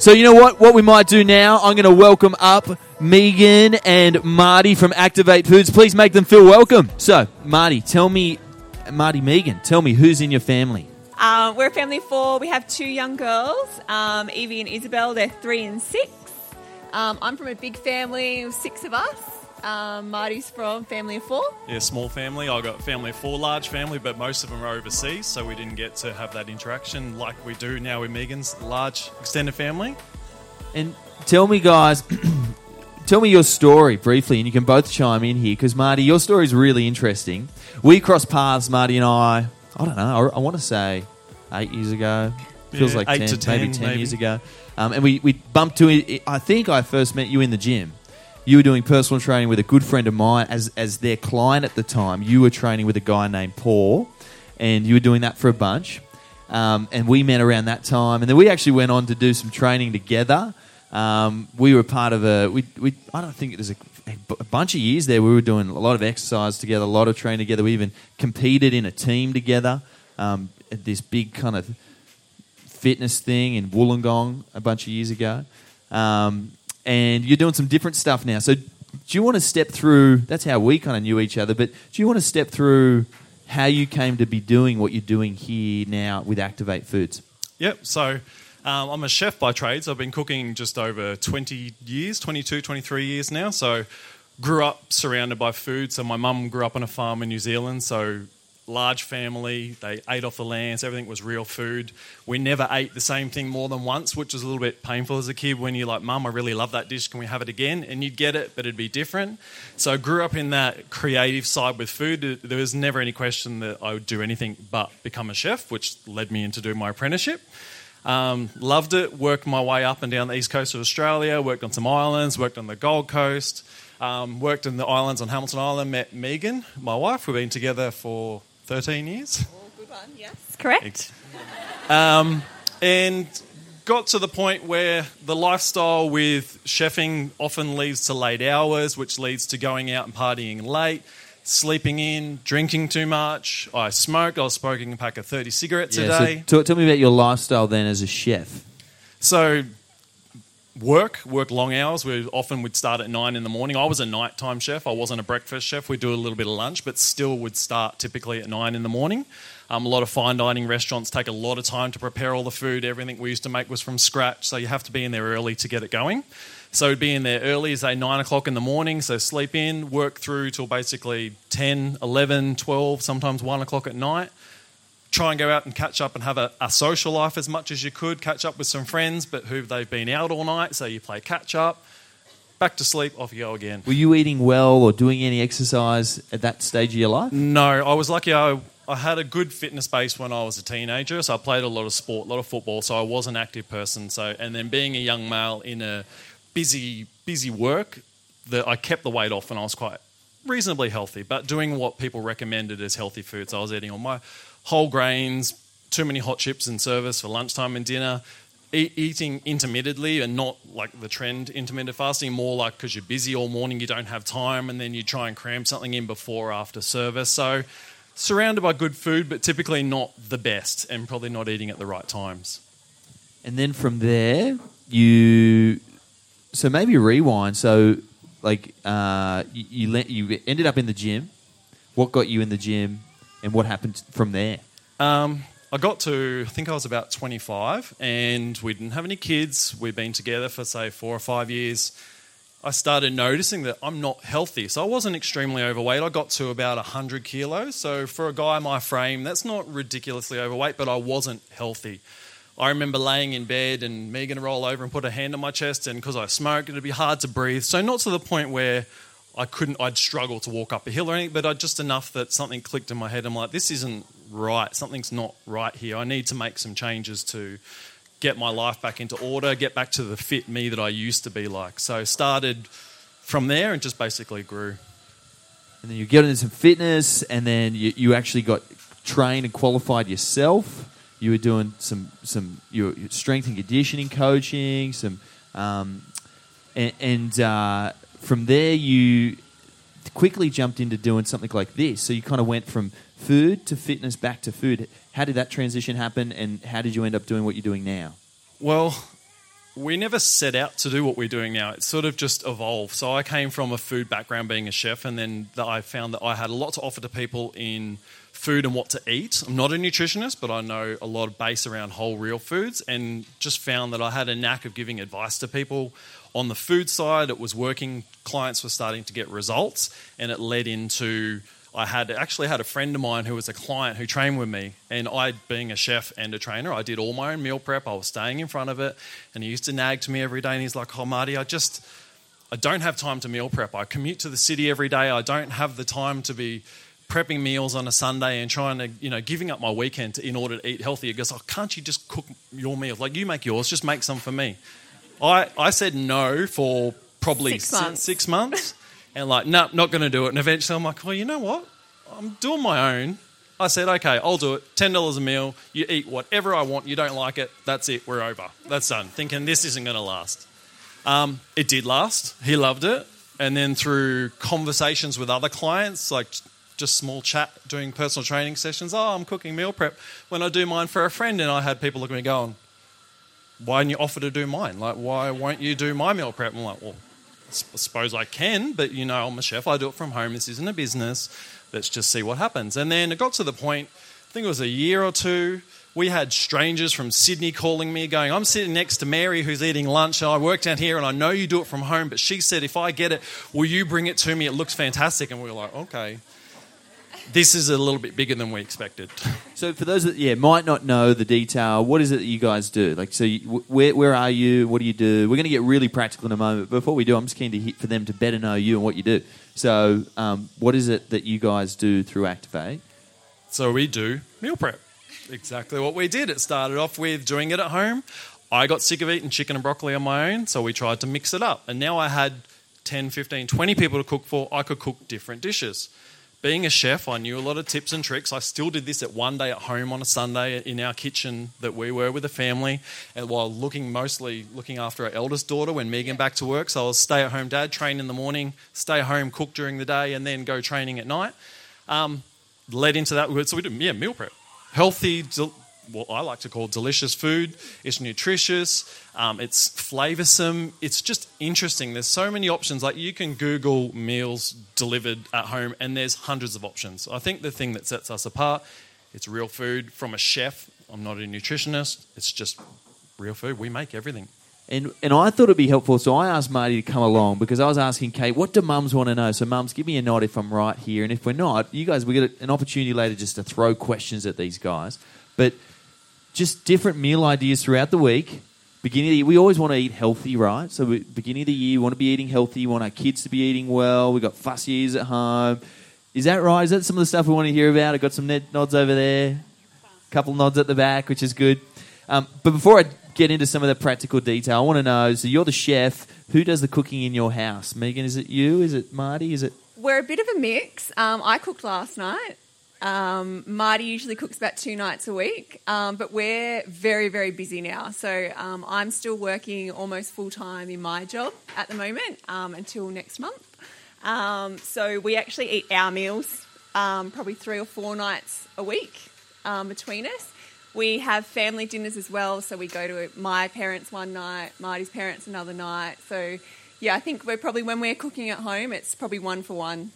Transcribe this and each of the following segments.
So you know what? What we might do now, I'm going to welcome up Megan and Marty from Activate Foods. Please make them feel welcome. So, Marty, tell me, Marty, Megan, tell me who's in your family. Um, we're a family of four. We have two young girls, um, Evie and Isabel. They're three and six. Um, I'm from a big family six of us. Um, Marty's from family of four. Yeah, small family. I got family of four, large family, but most of them are overseas, so we didn't get to have that interaction like we do now with Megan's large extended family. And tell me, guys, tell me your story briefly, and you can both chime in here because Marty, your story is really interesting. We crossed paths, Marty and I. I don't know. I, I want to say eight years ago. Feels Yeah, like eight 10, to 10, maybe ten maybe. years ago. Um, and we, we bumped to it. I think I first met you in the gym. You were doing personal training with a good friend of mine as as their client at the time. You were training with a guy named Paul, and you were doing that for a bunch. Um, and we met around that time, and then we actually went on to do some training together. Um, we were part of a we, we I don't think was a, a bunch of years there. We were doing a lot of exercise together, a lot of training together. We even competed in a team together um, at this big kind of fitness thing in Wollongong a bunch of years ago. Um, and you're doing some different stuff now. So, do you want to step through? That's how we kind of knew each other. But do you want to step through how you came to be doing what you're doing here now with Activate Foods? Yep, so um, I'm a chef by trade, so I've been cooking just over 20 years, 22, 23 years now. So grew up surrounded by food. So my mum grew up on a farm in New Zealand, so large family. They ate off the lands. everything was real food. We never ate the same thing more than once, which was a little bit painful as a kid when you're like, Mum, I really love that dish. Can we have it again? And you'd get it, but it'd be different. So I grew up in that creative side with food. There was never any question that I would do anything but become a chef, which led me into doing my apprenticeship. Um, loved it. Worked my way up and down the east coast of Australia. Worked on some islands. Worked on the Gold Coast. Um, worked in the islands on Hamilton Island. Met Megan, my wife. We've been together for 13 years. good one, yes. Correct. Um, and got to the point where the lifestyle with chefing often leads to late hours, which leads to going out and partying late, sleeping in, drinking too much. I smoked. I was smoking a pack of 30 cigarettes a so day. tell me about your lifestyle then as a chef. So work, work long hours. We often would start at nine in the morning. I was a nighttime chef. I wasn't a breakfast chef. We'd do a little bit of lunch, but still would start typically at nine in the morning. Um, a lot of fine dining restaurants take a lot of time to prepare all the food. Everything we used to make was from scratch, so you have to be in there early to get it going. So we'd be in there early, say nine o'clock in the morning. So sleep in, work through till basically 10, 11, 12, sometimes one o'clock at night try and go out and catch up and have a, a social life as much as you could. Catch up with some friends, but who they've been out all night, so you play catch up. Back to sleep, off you go again. Were you eating well or doing any exercise at that stage of your life? No, I was lucky. I, I had a good fitness base when I was a teenager, so I played a lot of sport, a lot of football. So I was an active person. So and then being a young male in a busy, busy work, that I kept the weight off, and I was quite reasonably healthy. But doing what people recommended as healthy foods, I was eating all my whole grains, too many hot chips in service for lunchtime and dinner. E- eating intermittently and not like the trend intermittent fasting, more like because you're busy all morning, you don't have time, and then you try and cram something in before or after service. So, surrounded by good food, but typically not the best, and probably not eating at the right times. And then from there, you. So maybe rewind. So, like, uh, you, you, you ended up in the gym. What got you in the gym, and what happened from there? Um, I got to, I think I was about 25, and we didn't have any kids. We'd been together for, say, four or five years. I started noticing that I'm not healthy. So I wasn't extremely overweight. I got to about 100 kilos. So for a guy my frame, that's not ridiculously overweight, but I wasn't healthy. I remember laying in bed and me going to roll over and put a hand on my chest, and because I smoked, it'd be hard to breathe. So not to the point where I couldn't, I'd struggle to walk up a hill or anything, but I just enough that something clicked in my head. I'm like, this isn't right. Something's not right here. I need to make some changes to get my life back into order, get back to the fit me that I used to be like. So started from there and just basically grew. And then you get into some fitness, and then you, you actually got trained and qualified yourself. You were doing some some your strength and conditioning coaching, some, um, and, and uh, from there you quickly jumped into doing something like this. So you kind of went from food to fitness back to food. How did that transition happen, and how did you end up doing what you're doing now? Well, we never set out to do what we're doing now. It sort of just evolved. So I came from a food background being a chef, and then I found that I had a lot to offer to people in food and what to eat. I'm not a nutritionist, but I know a lot of base around whole real foods, and just found that I had a knack of giving advice to people on the food side. It was working, clients were starting to get results, and it led into I had actually had a friend of mine who was a client who trained with me, and I, being a chef and a trainer, I did all my own meal prep. I was staying in front of it, and he used to nag to me every day, and he's like, "Oh, Marty, I just." I don't have time to meal prep. I commute to the city every day. I don't have the time to be prepping meals on a Sunday and trying to, you know, giving up my weekend in order to eat healthy. He goes, oh, can't you just cook your meals? Like, you make yours, just make some for me. I, I said no for probably Six months. six months. and like, no, not going to do it. And eventually I'm like, well, you know what? I'm doing my own. I said, okay, I'll do it. $10 a meal. You eat whatever I want. You don't like it. That's it. We're over. That's done. Thinking this isn't going to last. Um, it did last. He loved it. And then through conversations with other clients, like just small chat doing personal training sessions, oh, I'm cooking meal prep. When I do mine for a friend, and I had people look at me going, why didn't you offer to do mine? Like, why won't you do my meal prep? I'm like, well, suppose I can, but you know, I'm a chef. I do it from home. This isn't a business. Let's just see what happens. And then it got to the point, I think it was a year or two, we had strangers from Sydney calling me, going, I'm sitting next to Mary who's eating lunch, and I work down here, and I know you do it from home, but she said, if I get it, will you bring it to me? It looks fantastic. And we were like, okay. This is a little bit bigger than we expected. So for those that yeah might not know the detail, what is it that you guys do? Like, so you, where where are you? What do you do? We're going to get really practical in a moment. Before we do, I'm just keen to hit for them to better know you and what you do. So, um, what is it that you guys do through Activate? So we do meal prep. Exactly what we did. It started off with doing it at home. I got sick of eating chicken and broccoli on my own, so we tried to mix it up. And now I had 10, 15, 20 people to cook for. I could cook different dishes. Being a chef, I knew a lot of tips and tricks. I still did this at one day at home on a Sunday in our kitchen that we were with a family, and while looking mostly looking after our eldest daughter when Megan back to work. So I was stay at home dad, train in the morning, stay home, cook during the day, and then go training at night. Um, led into that. So we do yeah meal prep, healthy. What I like to call delicious food. It's nutritious. Um, it's flavoursome. It's just interesting. There's so many options. Like you can Google meals delivered at home, and there's hundreds of options. I think the thing that sets us apart, it's real food from a chef. I'm not a nutritionist. It's just real food. We make everything. And and I thought it'd be helpful, so I asked Marty to come along because I was asking Kate, what do mums want to know? So mums, give me a nod if I'm right here, and if we're not, you guys we get an opportunity later just to throw questions at these guys, but just different meal ideas throughout the week. Beginning of the year, we always want to eat healthy, right? So we, beginning of the year, we want to be eating healthy. We want our kids to be eating well. We've got fussy ears at home. Is that right? Is that some of the stuff we want to hear about? I've got some nods over there, a couple nods at the back, which is good. Um, but before I get into some of the practical detail, I want to know. So you're the chef. Who does the cooking in your house? Megan, is it you? Is it Marty? Is it? We're a bit of a mix. Um, I cooked last night. Um, Marty usually cooks about two nights a week, um, but we're very, very busy now. So um, I'm still working almost full time in my job at the moment um, until next month. Um, so we actually eat our meals um, probably three or four nights a week between us. We have family dinners as well, so we go to my parents one night, Marty's parents another night. So yeah, I think we're probably when we're cooking at home, it's probably one for one.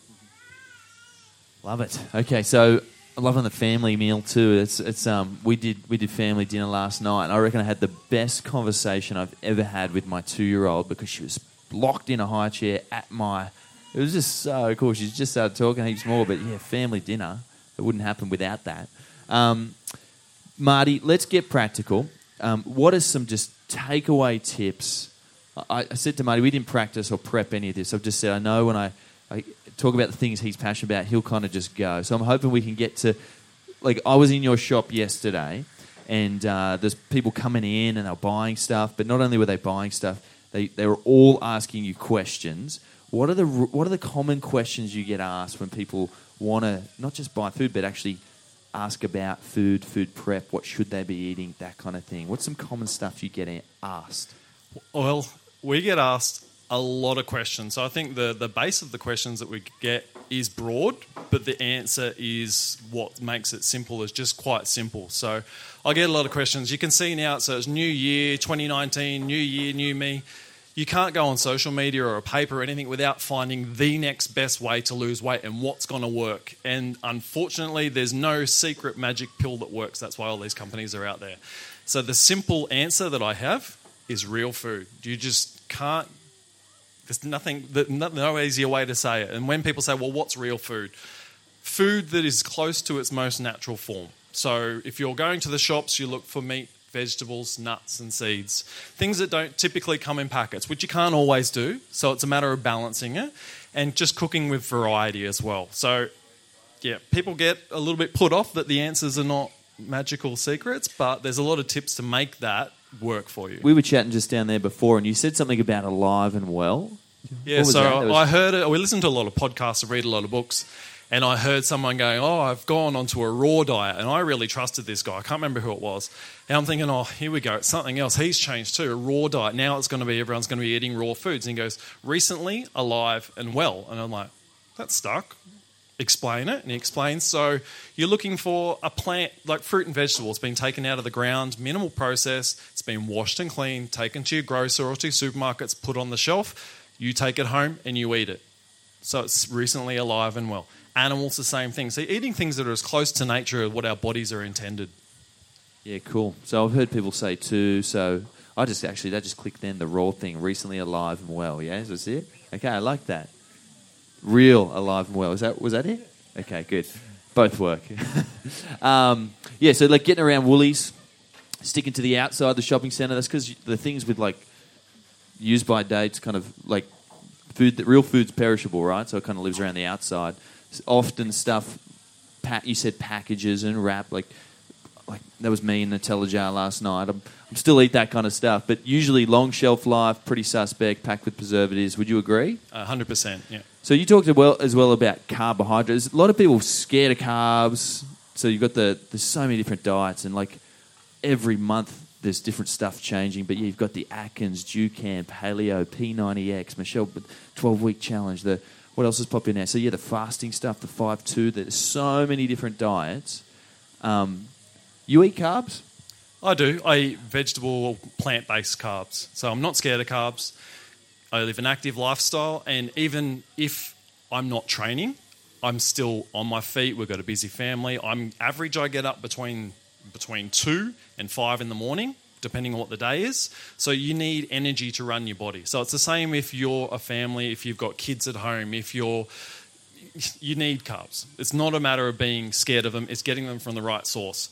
Love it. Okay, so on the family meal too. It's it's um we did we did family dinner last night. And I reckon I had the best conversation I've ever had with my two year old because she was locked in a high chair at my. It was just so cool. She's just started talking heaps more, but yeah, family dinner. It wouldn't happen without that. Um, Marty, let's get practical. Um, what are some just takeaway tips? I, I said to Marty, we didn't practice or prep any of this. I've just said, I know when I, Talk about the things he's passionate about, he'll kind of just go. So I'm hoping we can get to, like, I was in your shop yesterday, and uh, there's people coming in and they're buying stuff, but not only were they buying stuff, they, they were all asking you questions. What are the what are the common questions you get asked when people want to not just buy food, but actually ask about food, food prep, what should they be eating, that kind of thing? What's some common stuff you get asked? Well, we get asked a lot of questions. So I think the, the base of the questions that we get is broad, but the answer is what makes it simple is just quite simple. So I get a lot of questions. You can see now, so it's New Year, 2019, New Year, New Me. You can't go on social media or a paper or anything without finding the next best way to lose weight and what's going to work. And unfortunately, there's no secret magic pill that works. That's why all these companies are out there. So the simple answer that I have is real food. You just can't there's nothing, no easier way to say it. And when people say, well, what's real food? Food that is close to its most natural form. So if you're going to the shops, you look for meat, vegetables, nuts, and seeds. Things that don't typically come in packets, which you can't always do. So it's a matter of balancing it and just cooking with variety as well. So, yeah, people get a little bit put off that the answers are not magical secrets, but there's a lot of tips to make that work for you. We were chatting just down there before, and you said something about alive and well. Yeah, so was... I heard it. We listened to a lot of podcasts, I read a lot of books, and I heard someone going, "Oh, I've gone onto a raw diet," and I really trusted this guy. I can't remember who it was, and I'm thinking, "Oh, here we go. It's something else. He's changed too. A raw diet. Now it's going to be everyone's going to be eating raw foods." And he goes, "Recently, alive and well," and I'm like, "That's stuck." Explain it. And he explains so you're looking for a plant like fruit and vegetables being taken out of the ground, minimal process, it's been washed and cleaned, taken to your grocer or to supermarkets, put on the shelf. You take it home and you eat it. So it's recently alive and well. Animals, the same thing. So eating things that are as close to nature as what our bodies are intended. Yeah, cool. So I've heard people say too. So I just actually, they just clicked in the raw thing, recently alive and well. Yeah, is it? Okay, I like that real alive and well. Is that was that it? Okay, good. Both work. um, yeah, so like getting around Woolies, sticking to the outside the shopping centre. That's because the things with like use by dates, kind of like food. That real food's perishable, right? So it kind of lives around the outside. Often stuff. Pat, you said packages and wrap like like that was me in the jar last night. I'm, I'm, still eat that kind of stuff, but usually long shelf life, pretty suspect, packed with preservatives. Would you agree? hundred percent. Yeah. So you talked as well, as well about carbohydrates. A lot of people scared of carbs. So you've got the there's so many different diets, and like every month there's different stuff changing. But yeah, you've got the Atkins, Dukan, Paleo, P90X, Michelle, 12 week challenge. The what else is popular now? So yeah, the fasting stuff, the five two. There's so many different diets. Um, you eat carbs? I do. I eat vegetable, plant based carbs. So I'm not scared of carbs. I live an active lifestyle, and even if I'm not training, I'm still on my feet. We've got a busy family. I'm average. I get up between between two and five in the morning, depending on what the day is. So you need energy to run your body. So it's the same if you're a family, if you've got kids at home, if you're you need carbs. It's not a matter of being scared of them. It's getting them from the right source.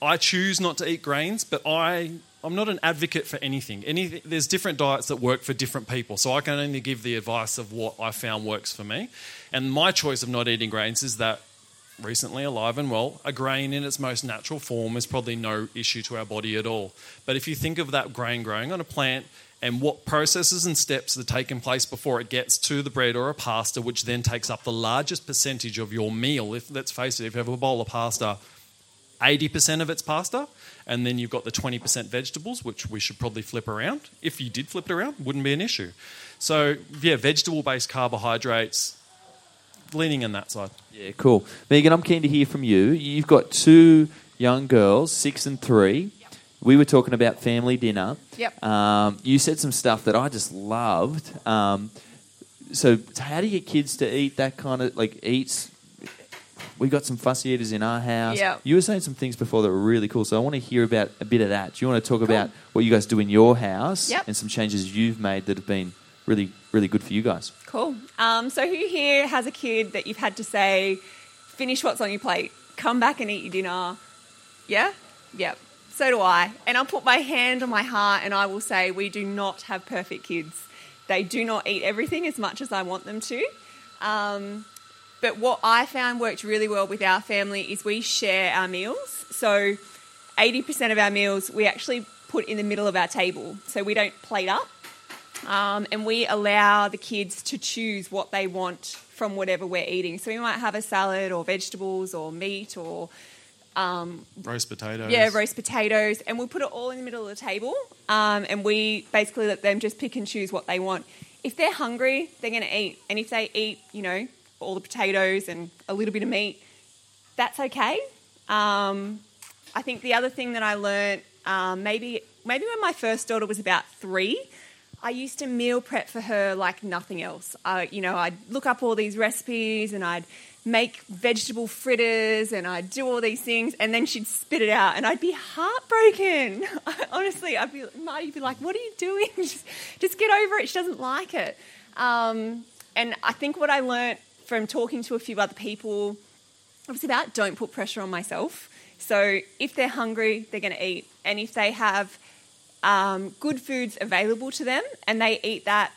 I choose not to eat grains, but I I'm not an advocate for anything. anything. There's different diets that work for different people, so I can only give the advice of what I found works for me. And my choice of not eating grains is that recently alive and well, a grain in its most natural form is probably no issue to our body at all. But if you think of that grain growing on a plant and what processes and steps are taking place before it gets to the bread or a pasta, which then takes up the largest percentage of your meal. If let's face it, if you have a bowl of pasta, 80% of it's pasta, and then you've got the 20% vegetables, which we should probably flip around. If you did flip it around, wouldn't be an issue. So, yeah, vegetable based carbohydrates, leaning in that side. Yeah, cool. Megan, I'm keen to hear from you. You've got two young girls, six and three. We were talking about family dinner. Yep. Um, you said some stuff that I just loved. Um, so, how do you get kids to eat that kind of like eats we got some fussy eaters in our house. Yeah. You were saying some things before that were really cool, so I want to hear about a bit of that. Do you want to talk cool. about what you guys do in your house yep. and some changes you've made that have been really, really good for you guys? Cool. Um, so who here has a kid that you've had to say, finish what's on your plate, come back and eat your dinner? Yeah? Yep. So do I. And I'll put my hand on my heart and I will say, we do not have perfect kids. They do not eat everything as much as I want them to. Um, but what I found worked really well with our family is we share our meals. So 80% of our meals we actually put in the middle of our table. So we don't plate up. Um, and we allow the kids to choose what they want from whatever we're eating. So we might have a salad or vegetables or meat or um, roast potatoes. Yeah, roast potatoes, and we'll put it all in the middle of the table, um, and we basically let them just pick and choose what they want. If they're hungry, they're going to eat, and if they eat, you know, all the potatoes and a little bit of meat, that's okay. Um, I think the other thing that I learned, um, maybe maybe when my first daughter was about three, I used to meal prep for her like nothing else. I, you know, I'd look up all these recipes and I'd make vegetable fritters and I'd do all these things and then she'd spit it out and I'd be heartbroken. Honestly, I'd be, Marty'd be like, what are you doing? just, just get over it. She doesn't like it. Um, and I think what I learnt from talking to a few other people it was about don't put pressure on myself. So if they're hungry, they're going to eat. And if they have um, good foods available to them and they eat that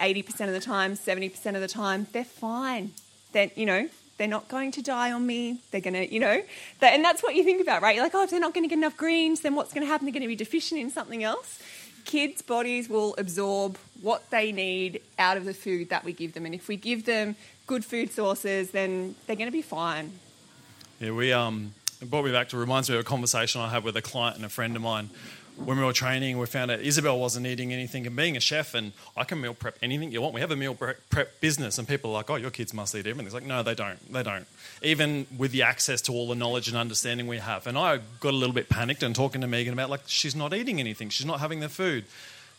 80% of the time, 70% of the time, they're fine. Then, you know, they're not going to die on me. They're going to, you know, that, and that's what you think about, right? You're like, oh, if they're not going to get enough greens, then what's going to happen? They're going to be deficient in something else. Kids' bodies will absorb what they need out of the food that we give them. And if we give them good food sources, then they're going to be fine. Yeah, we um, it brought me back to reminds me of a conversation I had with a client and a friend of mine when we were training, we found out Isabel wasn't eating anything. And being a chef, and I can meal prep anything you want. We have a meal prep business, and people are like, "Oh, your kids must eat everything." It's like, no, they don't. They don't. Even with the access to all the knowledge and understanding we have. And I got a little bit panicked and talking to Megan about like she's not eating anything. She's not having the food.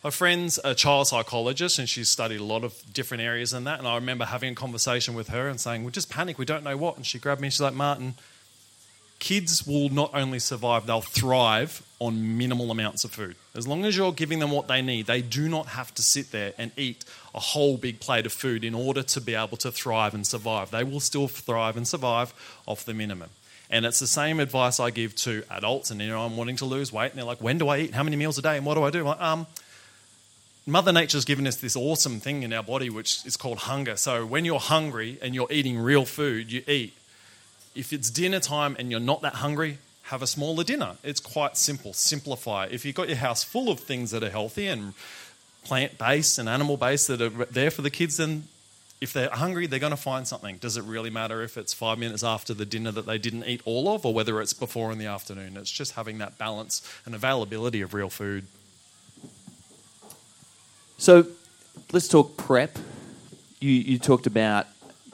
My friend's a child psychologist, and she's studied a lot of different areas in that. And I remember having a conversation with her and saying, We're just panic. We don't know what." And she grabbed me. and She's like, "Martin." kids will not only survive, they'll thrive on minimal amounts of food. As long as you're giving them what they need, they do not have to sit there and eat a whole big plate of food in order to be able to thrive and survive. They will still thrive and survive off the minimum. And it's the same advice I give to adults, and you know, I'm wanting to lose weight, and they're like, "When do I eat? How many meals a day? And what do I do?" Like, um, Mother Nature's given us this awesome thing in our body, which is called hunger. So when you're hungry and you're eating real food, you eat if it's dinner time and you're not that hungry, have a smaller dinner. It's quite simple. Simplify. If you've got your house full of things that are healthy and plant based and animal based that are there for the kids, then if they're hungry, they're going to find something. Does it really matter if it's five minutes after the dinner that they didn't eat all of or whether it's before in the afternoon? It's just having that balance and availability of real food. So let's talk prep. You, you talked about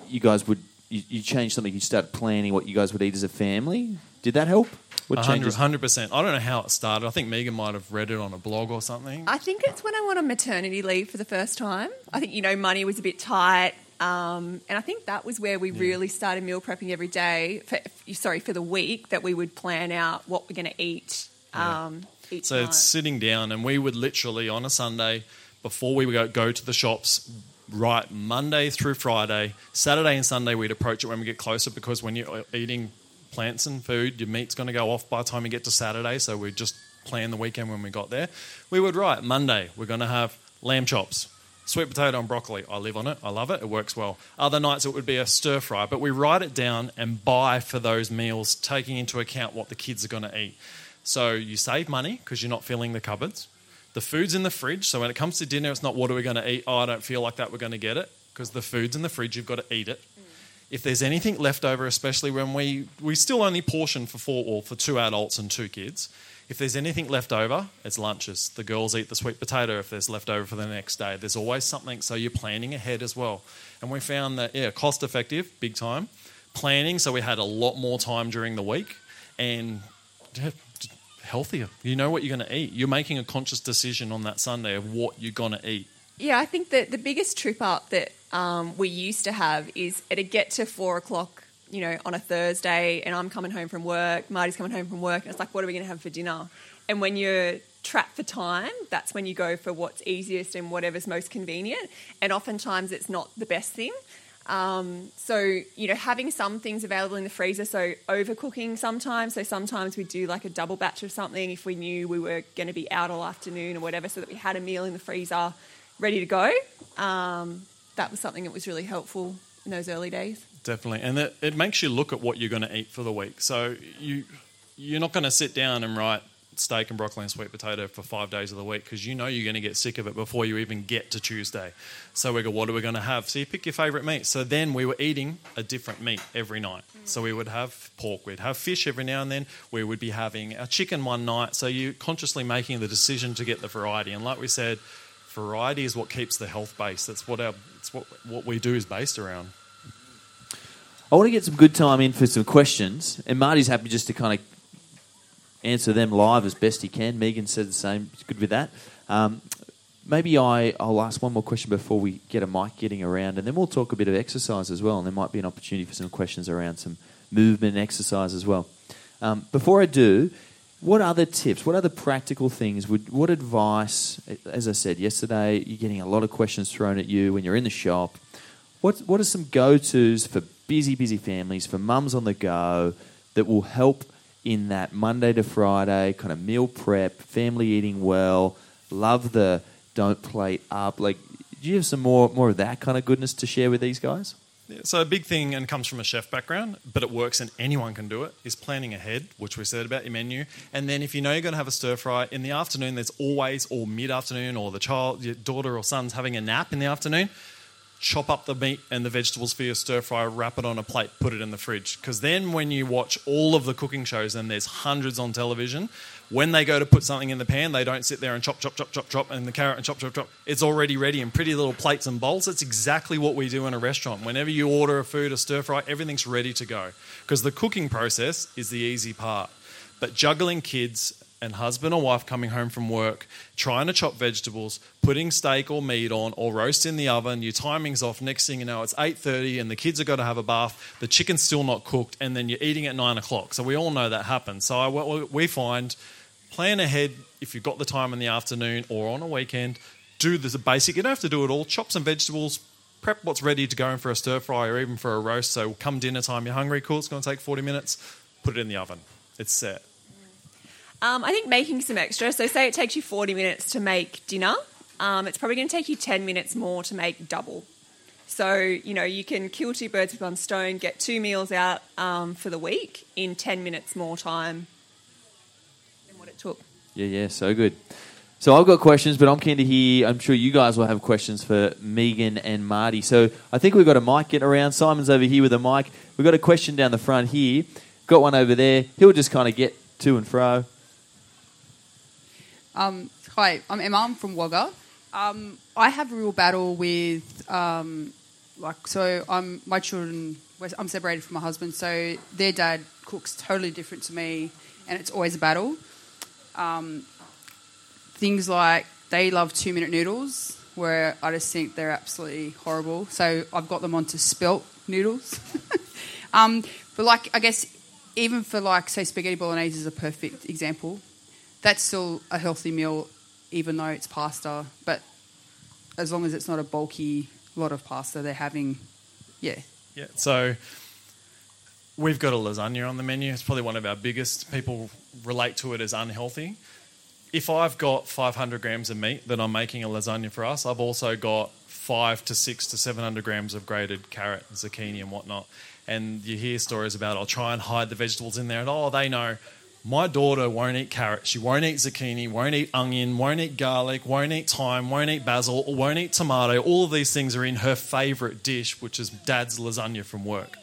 you guys would you, you changed something. You started planning what you guys would eat as a family. Did that help? What changes? Hundred percent. I don't know how it started. I think Megan might have read it on a blog or something. I think it's when I went on maternity leave for the first time. I think you know money was a bit tight, um, and I think that was where we yeah. really started meal prepping every day. For, sorry, for the week that we would plan out what we're going to eat. Um, yeah. so night. it's sitting down, and we would literally on a Sunday before we would go, go to the shops right Monday through Friday. Saturday and Sunday, we'd approach it when we get closer because when you're eating plants and food, your meat's going to go off by the time you get to Saturday. So we just plan the weekend when we got there. We would write Monday, we're going to have lamb chops, sweet potato and broccoli. I live on it. I love it. It works well. Other nights it would be a stir fry, but we write it down and buy for those meals, taking into account what the kids are going to eat. So you save money because you're not filling the cupboards. The food's in the fridge, so when it comes to dinner, it's not what are we going to eat? Oh, I don't feel like that, we're going to get it. Because the food's in the fridge, you've got to eat it. Mm. If there's anything left over, especially when we, we still only portion for four or for two adults and two kids, if there's anything left over, it's lunches. The girls eat the sweet potato if there's left over for the next day. There's always something, so you're planning ahead as well. And we found that, yeah, cost effective, big time. Planning, so we had a lot more time during the week. And healthier. You know what you're going to eat. You're making a conscious decision on that Sunday of what you're going to eat. Yeah, I think that the biggest trip up that um, we used to have is it'd get to four o'clock, you know, on a Thursday, and I'm coming home from work, Marty's coming home from work, and it's like, what are we going to have for dinner? And when you're trapped for time, that's when you go for what's easiest and whatever's most convenient. And oftentimes it's not the best thing. Um, so, you know, having some things available in the freezer, so overcooking sometimes. So, sometimes we do like a double batch of something if we knew we were going to be out all afternoon or whatever, so that we had a meal in the freezer ready to go. Um, that was something that was really helpful in those early days. Definitely. And it, it makes you look at what you're going to eat for the week. So, you, you're not going to sit down and write, steak and broccoli and sweet potato for five days of the week because you know you're going to get sick of it before you even get to Tuesday. So we go, what are we going to have? So you pick your favourite meat. So then we were eating a different meat every night. So we would have pork, we'd have fish every now and then. We would be having a chicken one night. So you consciously making the decision to get the variety. And like we said, variety is what keeps the health base. That's what our, it's what what we do is based around. I want to get some good time in for some questions, and Marty's happy just to kind of answer them live as best he can. Megan said the same. Good with that. Um, maybe I, I'll ask one more question before we get a mic getting around, and then we'll talk a bit of exercise as well. And there might be an opportunity for some questions around some movement and exercise as well. Um, before I do, what other tips, what other practical things would, what advice, as I said yesterday, you're getting a lot of questions thrown at you when you're in the shop. What, what are some go tos for busy, busy families, for mums on the go, that will help in that Monday to Friday kind of meal prep, family eating well, love the don't plate up? Like, do you have some more, more of that kind of goodness to share with these guys? Yeah, so a big thing, and comes from a chef background, but it works and anyone can do it, is planning ahead, which we said about your menu. And then if you know you're going to have a stir fry in the afternoon, there's always, or mid afternoon, or the child, your daughter or son's having a nap in the afternoon, chop up the meat and the vegetables for your stir fry, wrap it on a plate, put it in the fridge. Because then when you watch all of the cooking shows, and there's hundreds on television, when they go to put something in the pan, they don't sit there and chop, chop, chop, chop, chop, and the carrot and chop, chop, chop. It's already ready in pretty little plates and bowls. It's exactly what we do in a restaurant. Whenever you order a food, a stir fry, everything's ready to go. Because the cooking process is the easy part. But juggling kids and husband or wife coming home from work, trying to chop vegetables, putting steak or meat on, or roast in the oven. Your timing's off. Next thing you know, it's eight thirty, and the kids are going to have a bath. The chicken's still not cooked, and then you're eating at nine o'clock. So we all know that happens. So I, we find plan ahead if you've got the time in the afternoon or on a weekend. Do the basic. You don't have to do it all. Chop some vegetables. Prep what's ready to go in for a stir fry or even for a roast. So come dinner time, you're hungry. Cool. It's going to take forty minutes. Put it in the oven. It's set. Um, I think making some extra. So, say it takes you 40 minutes to make dinner, um, it's probably going to take you 10 minutes more to make double. So, you know, you can kill two birds with one stone, get two meals out um, for the week in 10 minutes more time than what it took. Yeah, yeah, so good. So I've got questions, but I'm keen to hear. I'm sure you guys will have questions for Megan and Marty. So I think we've got a mic getting around. Simon's over here with a mic. We've got a question down the front here. Got one over there. He'll just kind of get to and fro. Um, hi, I'm Emma. I'm from Wagga. Um, I have a real battle with, um, like, so I'm my children. I'm separated from my husband, so their dad cooks totally different to me, and it's always a battle. Um, things like they love two minute noodles, where I just think they're absolutely horrible. So I've got them onto spelt noodles. um, but like, I guess even for like, say, spaghetti bolognese is a perfect example that's still a healthy meal, even though it's pasta. But as long as it's not a bulky lot of pasta, they're having, yeah. Yeah. So we've got a lasagna on the menu. It's probably one of our biggest. People relate to it as unhealthy. If I've got 500 grams of meat that I'm making a lasagna for us, I've also got five to six to 700 grams of grated carrot, and zucchini, and whatnot. And you hear stories about I'll try and hide the vegetables in there, and oh, they know my daughter won't eat carrot, she won't eat zucchini, won't eat onion, won't eat garlic, won't eat thyme, won't eat basil, won't eat tomato. All of these things are in her favourite dish, which is dad's lasagna from work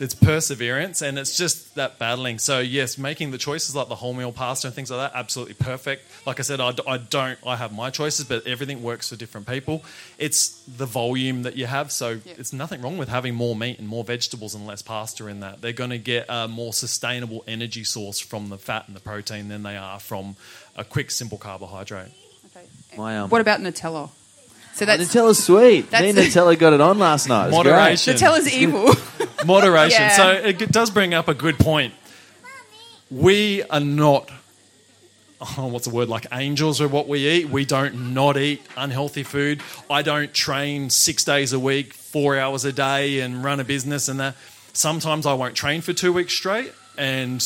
it's perseverance and it's just that battling. So yes, making the choices like the wholemeal pasta and things like that, absolutely perfect. Like I said, I, I don't, I have my choices, but everything works for different people. It's the volume that you have, so yeah. it's nothing wrong with having more meat and more vegetables and less pasta in that. They're going to get a more sustainable energy source from the fat and the protein than they are from a quick, simple carbohydrate. Okay. My, um, what about Nutella? So that's Nutella's sweet. Me and Nutella got it on last night. Moderation. Nutella's evil. Moderation. Yeah. So it does bring up a good point. We are not, oh, what's the word, like angels of what we eat. We don't not eat unhealthy food. I don't train six days a week, four hours a day, and run a business and that. Sometimes I won't train for two weeks straight, and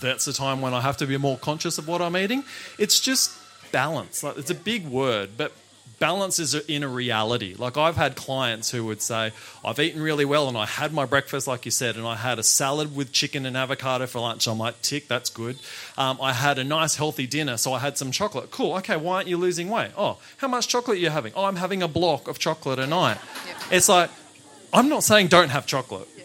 that's the time when I have to be more conscious of what I'm eating. It's just balance. Like, it's a big word, but balance is in a reality. Like I've had clients who would say, I've eaten really well and I had my breakfast, like you said, and I had a salad with chicken and avocado for lunch. I'm like, tick, that's good. Um, I had a nice healthy dinner, so I had some chocolate. Cool, okay, why aren't you losing weight? Oh, how much chocolate are you having? Oh, I'm having a block of chocolate a night. It's like, I'm not saying don't have chocolate. Yeah.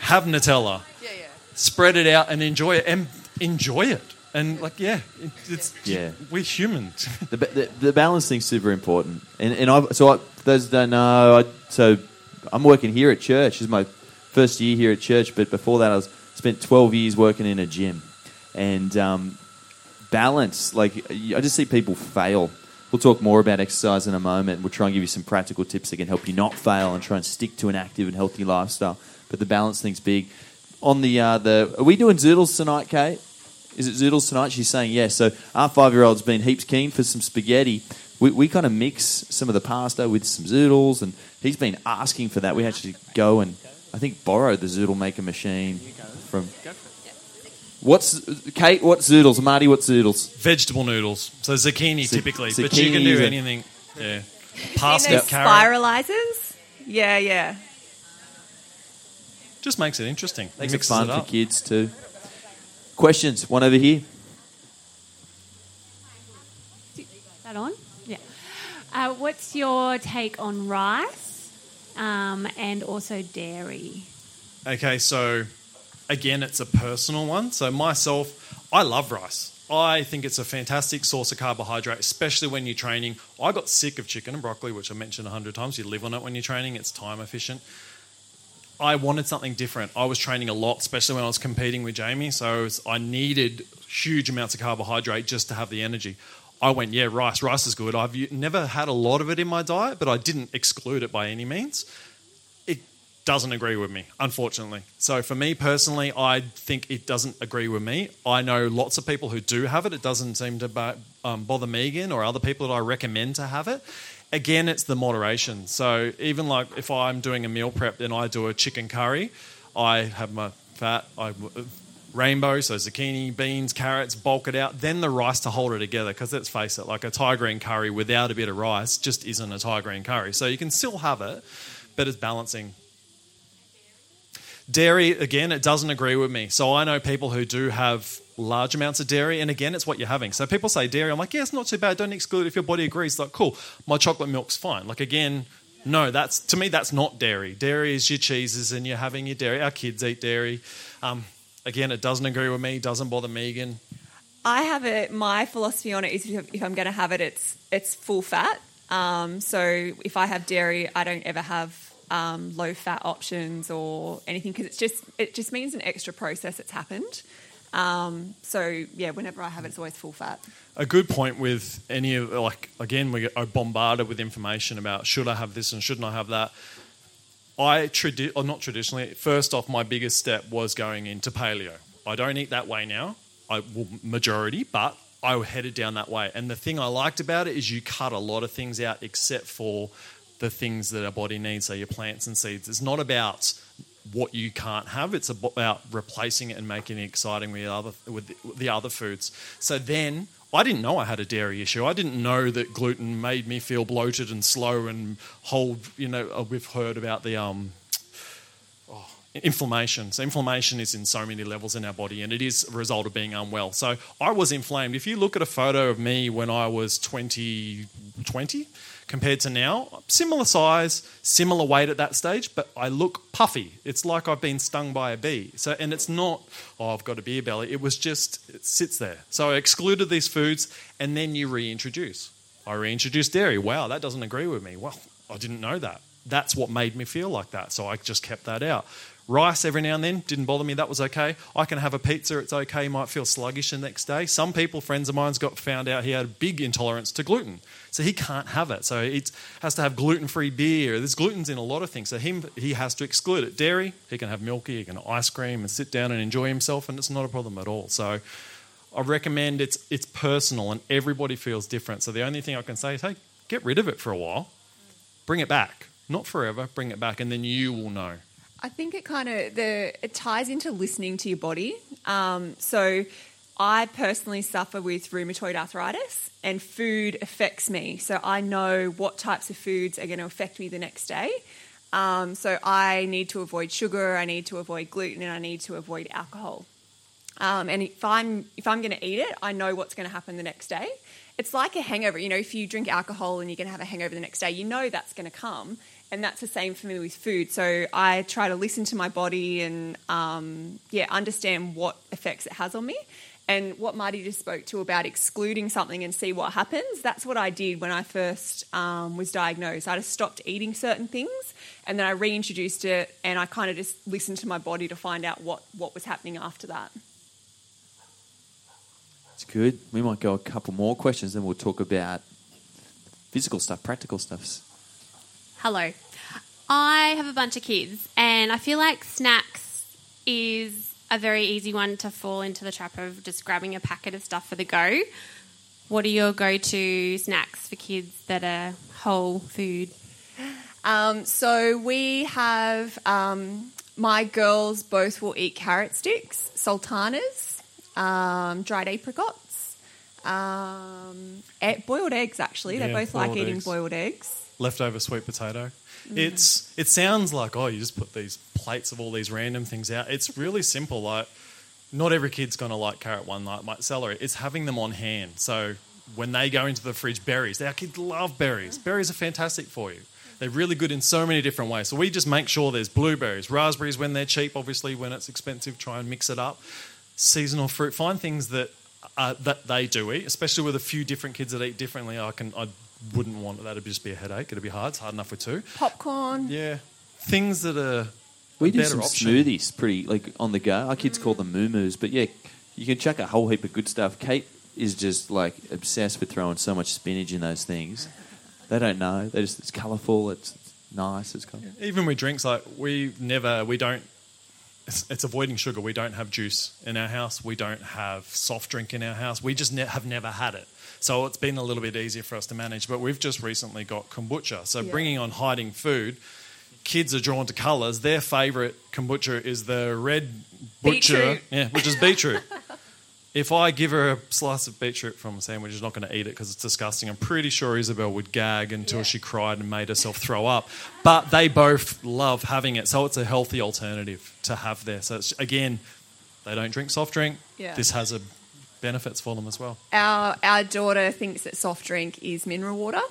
Have Nutella. Yeah, yeah. Spread it out and enjoy it. And enjoy it. And like, yeah, it's yeah, we're human. the, the, the balance thing's super important. And and I so I, those don't know. I, so I'm working here at church. This Is my first year here at church, but before that, I was spent 12 years working in a gym. And um, balance, like, I just see people fail. We'll talk more about exercise in a moment. We'll try and give you some practical tips that can help you not fail and try and stick to an active and healthy lifestyle. But the balance thing's big. On the, uh, the are we doing zoodles tonight, Kate? Is it zoodles tonight? She's saying yes. So our five year old's been heaps keen for some spaghetti. We, we kind of mix some of the pasta with some zoodles, and he's been asking for that. We actually go and I think borrow the zoodle maker machine from. What's Kate? What's zoodles? Marty, what's zoodles? Vegetable noodles. So zucchini Zu- typically, but you can do anything. Yeah. Seen Pasta, those carrot. spiralizers? Yeah, yeah. Just makes it interesting. Makes it Mixes fun it for kids too. Questions? One over here. that on? Yeah. Uh, what's your take on rice um, and also dairy? Okay, so again, it's a personal one. So myself, I love rice. I think it's a fantastic source of carbohydrate, especially when you're training. I got sick of chicken and broccoli, which I mentioned a hundred times. You live on it when you're training; it's time efficient. I wanted something different. I was training a lot, especially when I was competing with Jamie. So was- I needed huge amounts of carbohydrate just to have the energy. I went, yeah, rice. Rice is good. I've never had a lot of it in my diet, but I didn't exclude it by any means it doesn't agree with me, unfortunately. So for me personally, I think it doesn't agree with me. I know lots of people who do have it. It doesn't seem to um, bother Megan or other people that I recommend to have it. Again, it's the moderation. So even like if I'm doing a meal prep, then I do a chicken curry. I have my fat, I uh, rainbow, so zucchini, beans, carrots, bulk it out, then the rice to hold it together. Because let's face it, like a Thai green curry without a bit of rice just isn't a Thai green curry. So you can still have it, but it's balancing. Dairy, again, it doesn't agree with me. So I know people who do have large amounts of dairy, and again, it's what you're having. So people say dairy, I'm like, yeah, it's not too bad. Don't exclude it if your body agrees. Like, cool, my chocolate milk's fine. Like, again, no, that's to me, that's not dairy. Dairy is your cheeses, and you're having your dairy. Our kids eat dairy. Um, again, it doesn't agree with me. Doesn't bother Megan. I have it. My philosophy on it is if, I'm going to have it, it's it's full fat. Um, so if I have dairy, I don't ever have um, low fat options or anything because it's just it just means an extra process that's happened. Um, so yeah, whenever I have it, it's always full fat. a good point with any of like again we are bombarded with information about should I have this and shouldn't I have that. I tradi- or not traditionally. First off, my biggest step was going into paleo. I don't eat that way now. I well, majority, but I headed down that way. And the thing I liked about it is you cut a lot of things out except for the things that our body needs, so your plants and seeds. It's not about what you can't have. It's about replacing it and making it exciting with the other with the, other foods. So then I didn't know I had a dairy issue. I didn't know that gluten made me feel bloated and slow and hold. You know, we've heard about the um, oh, inflammation. So inflammation is in so many levels in our body, and it is a result of being unwell. So I was inflamed. If you look at a photo of me when I was 20, 20 compared to now, similar size, similar weight at that stage, but I look puffy. It's like I've been stung by a bee. So, and it's not, oh, I've got a beer belly. It was just, it sits there. So I excluded these foods, and then you reintroduce. I reintroduced dairy. Wow, that doesn't agree with me. Well, I didn't know that. That's what made me feel like that. So I just kept that out. Rice every now and then didn't bother me. That was okay. I can have a pizza. It's okay. Might feel sluggish the next day. Some people, friends of mine's got found out he had a big intolerance to gluten, so he can't have it. So he has to have gluten-free beer. There's gluten's in a lot of things, so him he has to exclude it. Dairy, he can have milky, he can have ice cream, and sit down and enjoy himself, and it's not a problem at all. So I recommend it's it's personal, and everybody feels different. So the only thing I can say is, hey, get rid of it for a while, bring it back, not forever. Bring it back, and then you will know. I think it kind of the it ties into listening to your body. Um, so I personally suffer with rheumatoid arthritis, and food affects me. So I know what types of foods are going to affect me the next day. Um, so I need to avoid sugar, I need to avoid gluten, and I need to avoid alcohol. Um, and if I'm if I'm going to eat it, I know what's going to happen the next day. It's like a hangover. You know, if you drink alcohol and you're going to have a hangover the next day, you know that's going to come. And that's the same for me with food. So I try to listen to my body and um, yeah, understand what effects it has on me. And what Marty just spoke to about excluding something and see what happens, that's what I did when I first um, was diagnosed. I just stopped eating certain things and then I reintroduced it and I kind of just listened to my body to find out what, what was happening after that. That's good. We might go a couple more questions, then we'll talk about physical stuff, practical stuff. Hello. I have a bunch of kids, and I feel like snacks is a very easy one to fall into the trap of just grabbing a packet of stuff for the go. What are your go to snacks for kids that are whole food? Um, so we have um, my girls both will eat carrot sticks, sultanas, um, dried apricots, um, e- boiled eggs. Actually, they both like boiled eating eggs. boiled eggs. Leftover sweet potato. It's it sounds like oh you just put these plates of all these random things out. It's really simple. Like not every kid's gonna like carrot one like like celery. It's having them on hand. So when they go into the fridge, berries. Our kids love berries. Berries are fantastic for you. They're really good in so many different ways. So we just make sure there's blueberries, raspberries when they're cheap. Obviously, when it's expensive, try and mix it up. Seasonal fruit. Find things that uh, that they do eat, especially with a few different kids that eat differently. I can I wouldn't want that to just be a headache. It'd be hard. It's hard enough with two. Popcorn. Yeah, things that are We a do better some option. smoothies pretty like on the go. Our kids call them moo but yeah, you can chuck a whole heap of good stuff. Kate is just like obsessed with throwing so much spinach in those things. They don't know. They just it's colourful. It's, it's nice. It's kind Even with drinks, like we never, we don't. It's, it's avoiding sugar. We don't have juice in our house. We don't have soft drink in our house. We just ne- have never had it. So it's been a little bit easier for us to manage. But we've just recently got kombucha. So Yeah. bringing on hiding food, kids are drawn to colours. Their favourite kombucha is the red butcher, Beetroot. yeah, which is beetroot. if I give her a slice of beetroot from a sandwich, she's not going to eat it because it's disgusting. I'm pretty sure Isabel would gag until Yeah. she cried and made herself throw up. But they both love having it, so it's a healthy alternative to have there. So it's, again, they don't drink soft drink. Yeah. This has a benefits for them as well. Our our daughter thinks that soft drink is mineral water.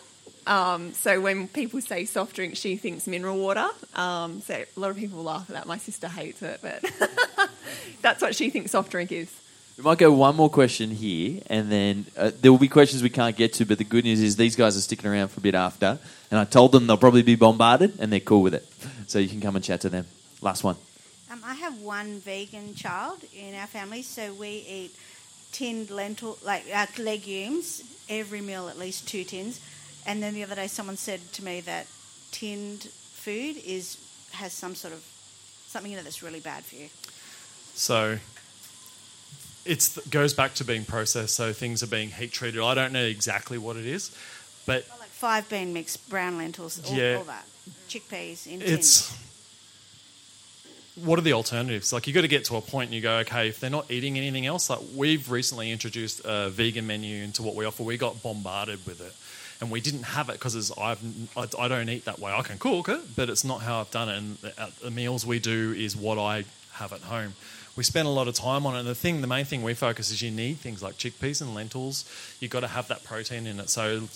Um, so when people say soft drink, she thinks mineral water. Um, so a lot of people laugh at that. My sister hates it, but that's what she thinks soft drink is. We might go one more question here, and then uh, there will be questions we can't get to. But the good news is these guys are sticking around for a bit after, and I told them they'll probably be bombarded, and they're cool with it. So you can come and chat to them. Last one. Um, I have one vegan child in our family, so we eat tinned lentil, like uh, legumes, every meal at least two tins. And then the other day, someone said to me that tinned food is has some sort of something in it that's really bad for you. So it goes back to being processed. So things are being heat treated. I don't know exactly what it is, but Like five bean mix, brown lentils, all, Yeah. all that, chickpeas in it's tins. What are the alternatives? Like you've got to get to a point and you go, okay, if they're not eating anything else, like we've recently introduced a vegan menu into what we offer. We got bombarded with it, and we didn't have it because I've I, don't eat that way. I can cook it, but it's not how I've done it. And the, the meals we do is what I have at home. We spend a lot of time on it. And the thing, the main thing we focus is you need things like chickpeas and lentils. You've got to have that protein in it. So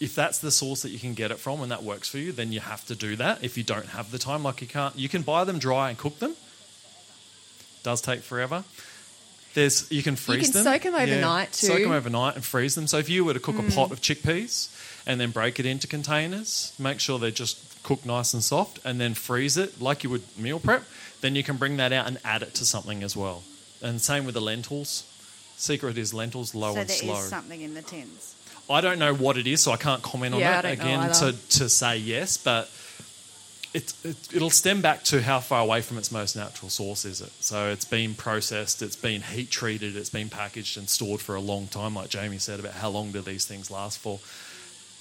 if that's the source that you can get it from and that works for you, then you have to do that. If you don't have the time, like you can't, you can buy them dry and cook them. Does take forever. There's you can freeze them. You can them. soak 'em overnight Soak too. them overnight and freeze them. So if you were to cook a pot mm. of chickpeas and then break it into containers, make sure they're just cooked nice and soft, and then freeze it like you would meal prep. Then you can bring that out and add it to something as well. And same with the lentils. Secret is lentils low so and there slow. is something in the tins. I don't know what it is, so I can't comment on Yeah, I it don't know again either. to, to say yes, but it, it, it'll stem back to how far away from its most natural source is it. So it's been processed, it's been heat treated, it's been packaged and stored for a long time, like Jamie said about how long do these things last for.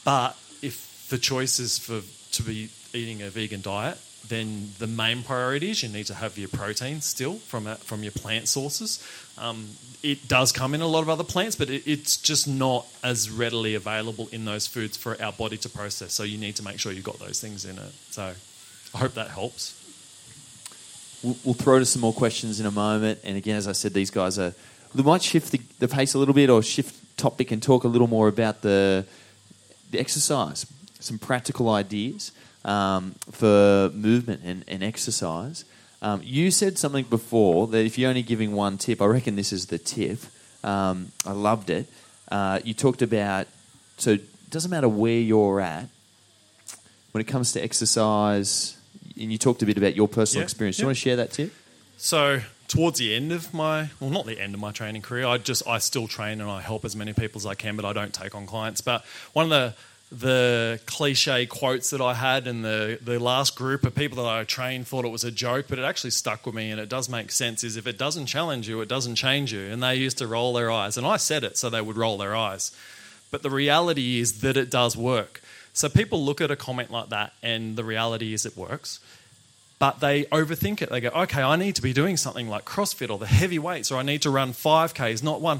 But if the choice is for to be eating a vegan diet, then the main priority is you need to have your protein still from a, from your plant sources. Um, it does come in a lot of other plants, but it, it's just not as readily available in those foods for our body to process. So you need to make sure you've got those things in it. So I hope that helps. We'll, throw to some more questions in a moment. And again, as I said, these guys are. They might shift the, the pace a little bit or shift topic and talk a little more about the, the exercise, some practical ideas um, for movement and, and exercise. Um, you said something before that if you're only giving one tip, I reckon this is the tip. Um, I loved it. Uh, you talked about so it doesn't matter where you're at when it comes to exercise, and you talked a bit about your personal Yeah, experience. Do you yeah. want to share that tip? So towards the end of my well not the end of my training career i just i still train and i help as many people as i can but i don't take on clients but one of the the cliche quotes that i had and the the last group of people that i trained thought it was a joke but it actually stuck with me and it does make sense is if it doesn't challenge you it doesn't change you and they used to roll their eyes and i said it so they would roll their eyes but the reality is that it does work so people look at a comment like that and the reality is it works but they overthink it. They go, okay, I need to be doing something like CrossFit or the heavy weights, or I need to run 5Ks, not one.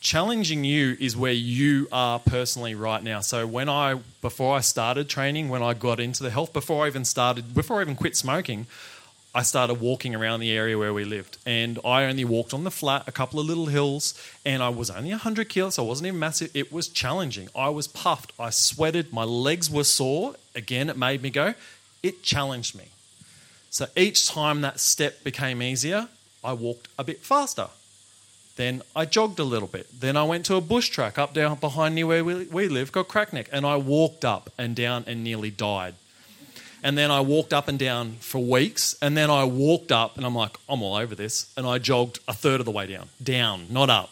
Challenging you is where you are personally right now. So when I, before I started training, when I got into the health, before I even started, before I even quit smoking, I started walking around the area where we lived. And I only walked on the flat, a couple of little hills, and I was only 100 kilos, so I wasn't even massive. It was challenging. I was puffed. I sweated. My legs were sore. Again, it made me go. It challenged me. So each time that step became easier, I walked a bit faster. Then I jogged a little bit. Then I went to a bush track up down behind near where we, we live called Crackneck, and I walked up and down and nearly died. And then I walked up and down for weeks, and then I walked up, and I'm like, I'm all over this, and I jogged a third of the way down, down, not up.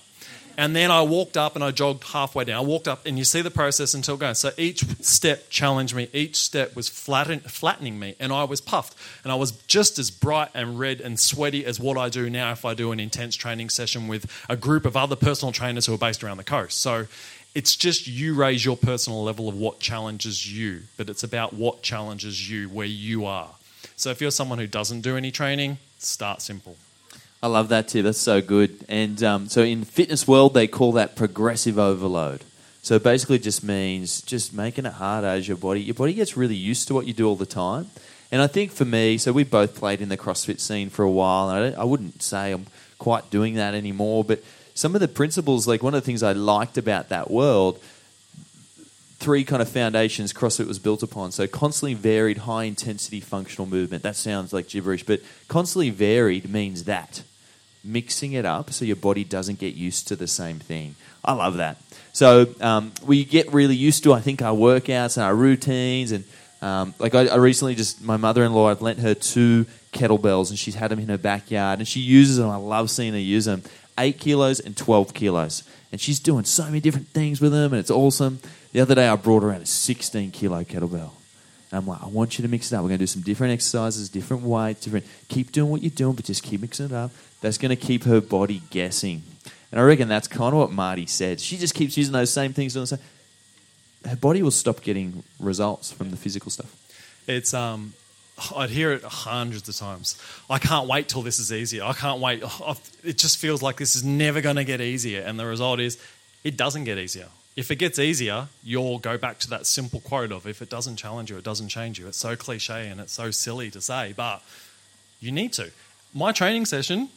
And then I walked up and I jogged halfway down. I walked up, and you see the process until going. So each step challenged me. Each step was flatten, flattening me, and I was puffed. And I was just as bright and red and sweaty as what I do now if I do an intense training session with a group of other personal trainers who are based around the coast. So it's just you raise your personal level of what challenges you, but it's about what challenges you where you are. So if you're someone who doesn't do any training, start simple. I love that tip. That's so good. And um, so in fitness world, they call that progressive overload. So basically, just means just making it harder as your body. Your body gets really used to what you do all the time. And I think for me, so we both played in the CrossFit scene for a while, and I, I wouldn't say I'm quite doing that anymore. But some of the principles, like one of the things I liked about that world, three kind of foundations CrossFit was built upon. So constantly varied, high intensity functional movement. That sounds like gibberish, but constantly varied means that mixing it up so your body doesn't get used to the same thing. I love that. So um, we get really used to, I think, our workouts and our routines. And um, like I, I recently just, my mother-in-law, I've lent her two kettlebells and she's had them in her backyard and she uses them. I love seeing her use them. Eight kilos and 12 kilos. And she's doing so many different things with them and it's awesome. The other day I brought around a 16 kilo kettlebell. And I'm like, I want you to mix it up. We're going to do some different exercises, different weights, different. Keep doing what you're doing, but just keep mixing it up. That's going to keep her body guessing. And I reckon that's kind of what Marty said. She just keeps using those same things, doing the same. Her body will stop getting results from the physical stuff. It's um, I'd hear it hundreds of times. I can't wait till this is easier. I can't wait. Oh, It just feels like this is never going to get easier, and the result is, it doesn't get easier. If it gets easier, you'll go back to that simple quote of if it doesn't challenge you, it doesn't change you. It's so cliche and it's so silly to say, but you need to. My training session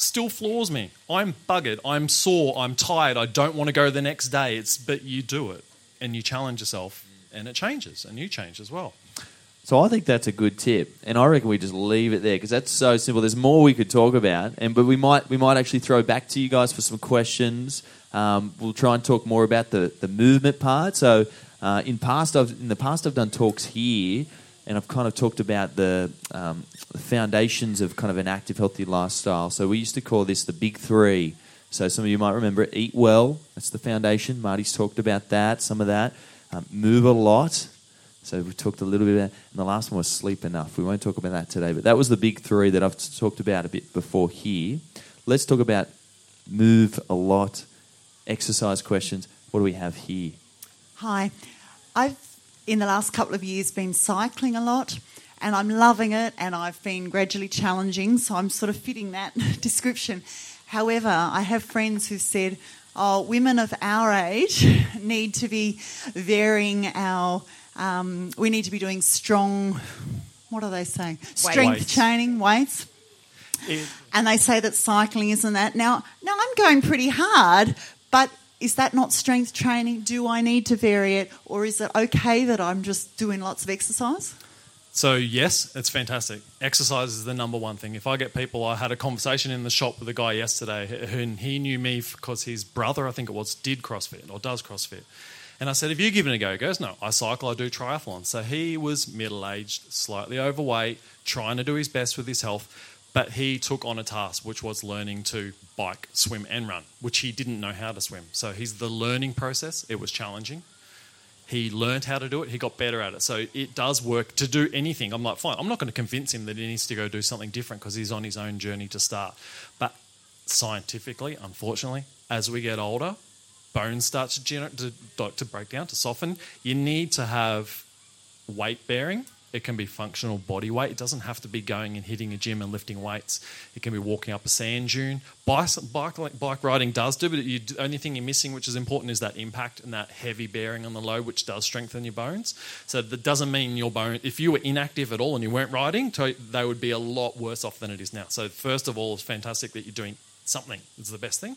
still floors me. I'm buggered. I'm sore. I'm tired. I don't want to go the next day. It's but you do it and you challenge yourself and it changes and you change as well. So I think that's a good tip, and I reckon we just leave it there because that's so simple. There's more we could talk about, and but we might we might actually throw back to you guys for some questions. Um, we'll try and talk more about the, the movement part. So uh, in past I've, in the past I've done talks here, and I've kind of talked about the, um, the foundations of kind of an active, healthy lifestyle. So we used to call this the big three. So some of you might remember it. Eat well. That's the foundation. Marty's talked about that. Some of that. Um, move a lot. So we talked a little bit about, and the last one was sleep enough. We won't talk about that today, but that was the big three that I've talked about a bit before here. Let's talk about move a lot, exercise questions. What do we have here? Hi. I've, in the last couple of years, been cycling a lot and I'm loving it and I've been gradually challenging, so I'm sort of fitting that description. However, I have friends who said, oh, women of our age need to be varying our, um, we need to be doing strong, what are they saying? Strength Weights. training, weights. It, And they say that cycling isn't that. Now, now I'm going pretty hard, but is that not strength training? Do I need to vary it, or is it okay that I'm just doing lots of exercise? So yes, it's fantastic. Exercise is the number one thing. If I get people, I had a conversation in the shop with a guy yesterday, and he knew me because his brother, I think it was, did CrossFit or does CrossFit. And I said, "Have you given it a go?" He goes, "No, I cycle, I do triathlon." So he was middle-aged, slightly overweight, trying to do his best with his health, but he took on a task which was learning to bike, swim, and run, which he didn't know how to swim. So he's the learning process. It was challenging. He learned how to do it. He got better at it. So it does work to do anything. I'm like, fine. I'm not going to convince him that he needs to go do something different because he's on his own journey to start. But scientifically, unfortunately, as we get older, bones start to, gener- to, to break down, to soften. You need to have weight bearing. It can be functional body weight. It doesn't have to be going and hitting a gym and lifting weights. It can be walking up a sand dune. Bike, bike, bike riding does do, but the only thing you're missing, which is important, is that impact and that heavy bearing on the load, which does strengthen your bones. So that doesn't mean your bone. If you were inactive at all and you weren't riding, they would be a lot worse off than it is now. So first of all, it's fantastic that you're doing something. It's the best thing.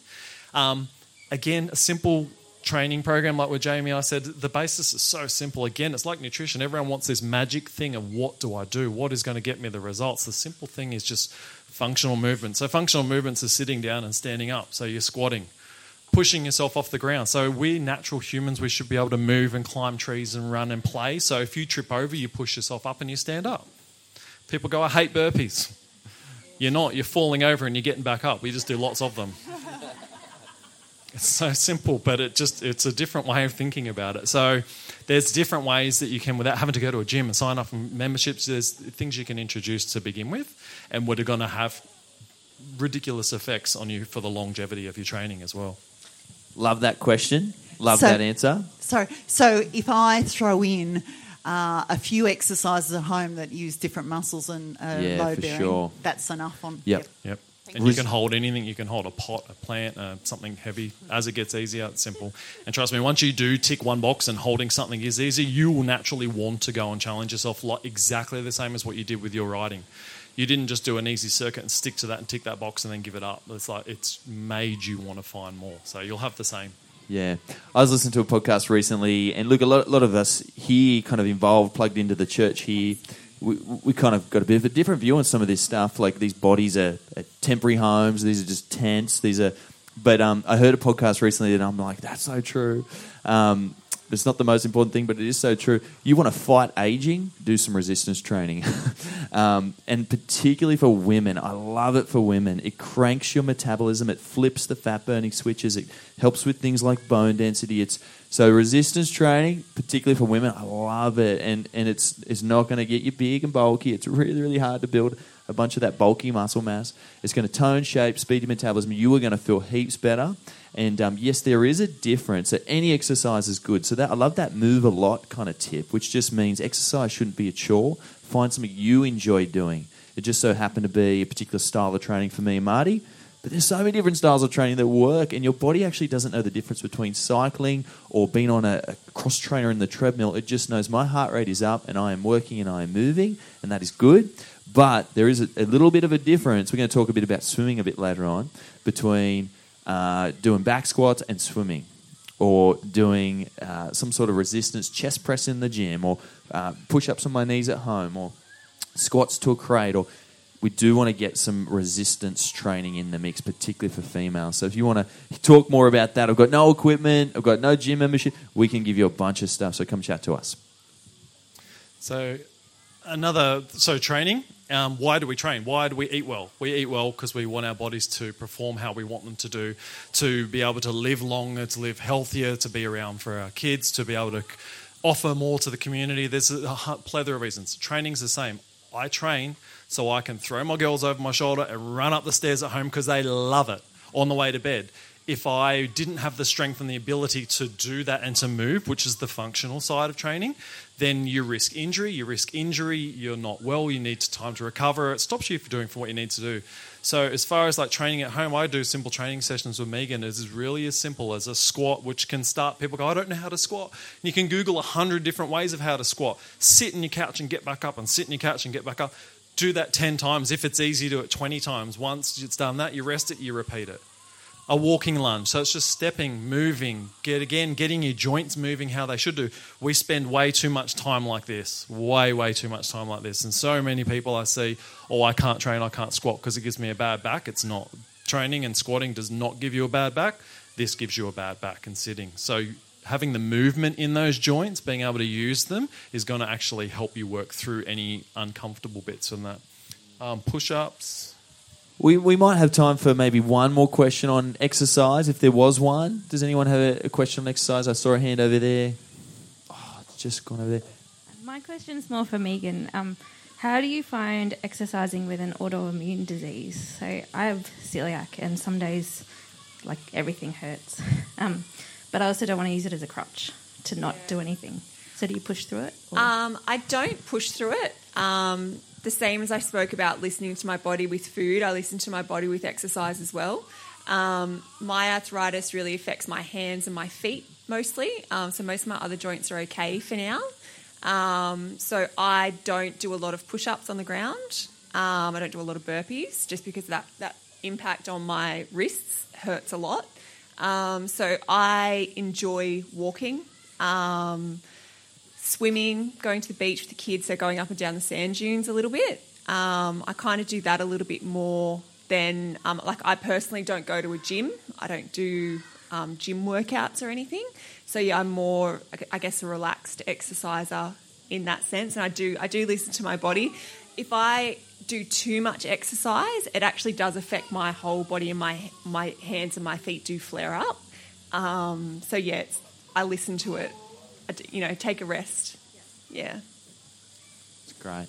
Um, again, a simple training program like with Jamie, I said the basis is so simple. Again, it's like nutrition. Everyone wants this magic thing of what do I do? What is going to get me the results? The simple thing is just functional movement. So functional movements are sitting down and standing up. So you're squatting, pushing yourself off the ground. So we natural humans, we should be able to move and climb trees and run and play. So if you trip over, you push yourself up and you stand up. People go, I hate burpees. You're not. You're falling over and you're getting back up. We just do lots of them. It's so simple, but it just it's a different way of thinking about it. So there's different ways that you can, without having to go to a gym and sign up for memberships, there's things you can introduce to begin with, and what are going to have ridiculous effects on you for the longevity of your training as well. Love that question. Love So- that answer. Sorry. So if I throw in uh, a few exercises at home that use different muscles and uh, Yeah, load for bearing, sure. that's enough on. Yep. Yep. And you can hold anything. You can hold a pot, a plant, uh, something heavy. As it gets easier, it's simple. And trust me, once you do tick one box and holding something is easy, you will naturally want to go and challenge yourself like exactly the same as what you did with your riding. You didn't just do an easy circuit and stick to that and tick that box and then give it up. It's like it's made you want to find more. So you'll have the same. Yeah. I was listening to a podcast recently, and look, a lot, a lot of us here kind of involved, plugged into the church here. We, we kind of got a bit of a different view on some of this stuff. Like these bodies are, are temporary homes, these are just tents, these are. But um, I heard a podcast recently, and I'm like, that's so true. Um, it's not the most important thing, but it is so true. You want to fight aging, do some resistance training. um, and particularly for women, I love it for women. It cranks your metabolism, it flips the fat burning switches, it helps with things like bone density. It's so resistance training, particularly for women, I love it. And, and it's, it's not going to get you big and bulky. It's really, really hard to build a bunch of that bulky muscle mass. It's going to tone, shape, speed your metabolism. You are going to feel heaps better. And um, yes, there is a difference. So any exercise is good. So that I love that move a lot kind of tip, which just means exercise shouldn't be a chore. Find something you enjoy doing. It just so happened to be a particular style of training for me and Marty. But there's so many different styles of training that work, and your body actually doesn't know the difference between cycling or being on a, a cross trainer in the treadmill. It just knows my heart rate is up and I am working and I am moving, and that is good. But there is a, a little bit of a difference. We're going to talk a bit about swimming a bit later on between uh, doing back squats and swimming, or doing uh, some sort of resistance chest press in the gym, or uh, push ups on my knees at home, or squats to a crate, or we do want to get some resistance training in the mix, particularly for females. So if you want to talk more about that, I've got no equipment, I've got no gym membership. We can give you a bunch of stuff. So come chat to us. So another so training. Um, why do we train? Why do we eat well? We eat well because we want our bodies to perform how we want them to do, to be able to live longer, to live healthier, to be around for our kids, to be able to offer more to the community. There's a plethora of reasons. Training's the same. I train so I can throw my girls over my shoulder and run up the stairs at home because they love it on the way to bed. If I didn't have the strength and the ability to do that and to move, which is the functional side of training, then you risk injury. You risk injury. You're not well. You need time to recover. It stops you from doing for what you need to do. So as far as like training at home, I do simple training sessions with Megan. It's really as simple as a squat, which can start. People go, I don't know how to squat. And you can Google a hundred different ways of how to squat. Sit in your couch and get back up, and sit in your couch and get back up. Do that ten times. If it's easy, do it twenty times. Once it's done that, you rest it, you repeat it. a walking lunge. So it's just stepping, moving, get again, getting your joints moving how they should do. We spend way too much time like this, way, way too much time like this. And so many people I see, oh, I can't train, I can't squat because it gives me a bad back. It's not. Training and squatting does not give you a bad back. This gives you a bad back and sitting. So having the movement in those joints, being able to use them, is going to actually help you work through any uncomfortable bits in that. Um, push ups, We, we might have time for maybe one more question on exercise, if there was one. Does anyone have a, a question on exercise? I saw a hand over there. Oh, it's just gone over there. My question is more for Megan. Um, how do you find exercising with an autoimmune disease? So I have celiac, and some days, like everything hurts. Um, but I also don't want to use it as a crutch to not do anything. So do you push through it? Um, I don't push through it. Um, the same as I spoke about listening to my body with food, I listen to my body with exercise as well. Um, my arthritis really affects my hands and my feet mostly. Um, so most of my other joints are okay for now. Um, so I don't do a lot of push-ups on the ground. Um, I don't do a lot of burpees just because that that impact on my wrists hurts a lot. Um, so I enjoy walking. Um, swimming, going to the beach with the kids, so going up and down the sand dunes a little bit. Um, I kind of do that a little bit more than, um, like, I personally don't go to a gym. I don't do um, gym workouts or anything. So, yeah, I'm more, I guess, a relaxed exerciser in that sense. And I do, I do listen to my body. If I do too much exercise, it actually does affect my whole body, and my my hands and my feet do flare up. Um, so yeah, I listen to it. I d- you know, take a rest. Yeah. It's great.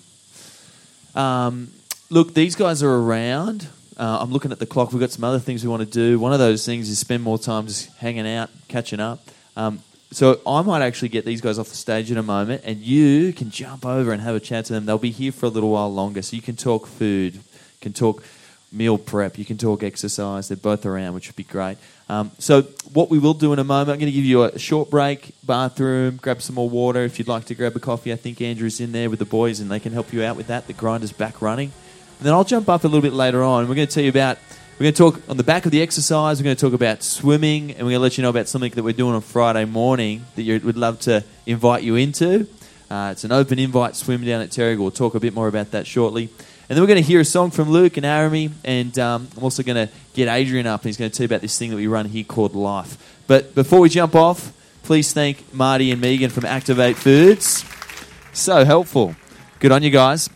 Um, look, these guys are around. Uh, I'm looking at the clock. We've got some other things we want to do. One of those things is spend more time just hanging out, catching up. Um, so I might actually get these guys off the stage in a moment, and you can jump over and have a chat to them. They'll be here for a little while longer, so you can talk food, can talk meal prep, you can talk exercise. They're both around, which would be great. Um, so what we will do in a moment, I'm going to give you a short break, bathroom, grab some more water. If you'd like to grab a coffee, I think Andrew's in there with the boys, and they can help you out with that. The grinder's back running. And then I'll jump up a little bit later on. We're going to tell you about. We're going to talk on the back of the exercise. We're going to talk about swimming, and we're going to let you know about something that we're doing on Friday morning that you would love to invite you into. Uh, it's an open invite swim down at Terrigal. We'll talk a bit more about that shortly. And then we're going to hear a song from Luke and Aramie, and um, I'm also going to get Adrian up, and he's going to tell you about this thing that we run here called Life. But before we jump off, please thank Marty and Megan from Activate Foods. So helpful. Good on you guys.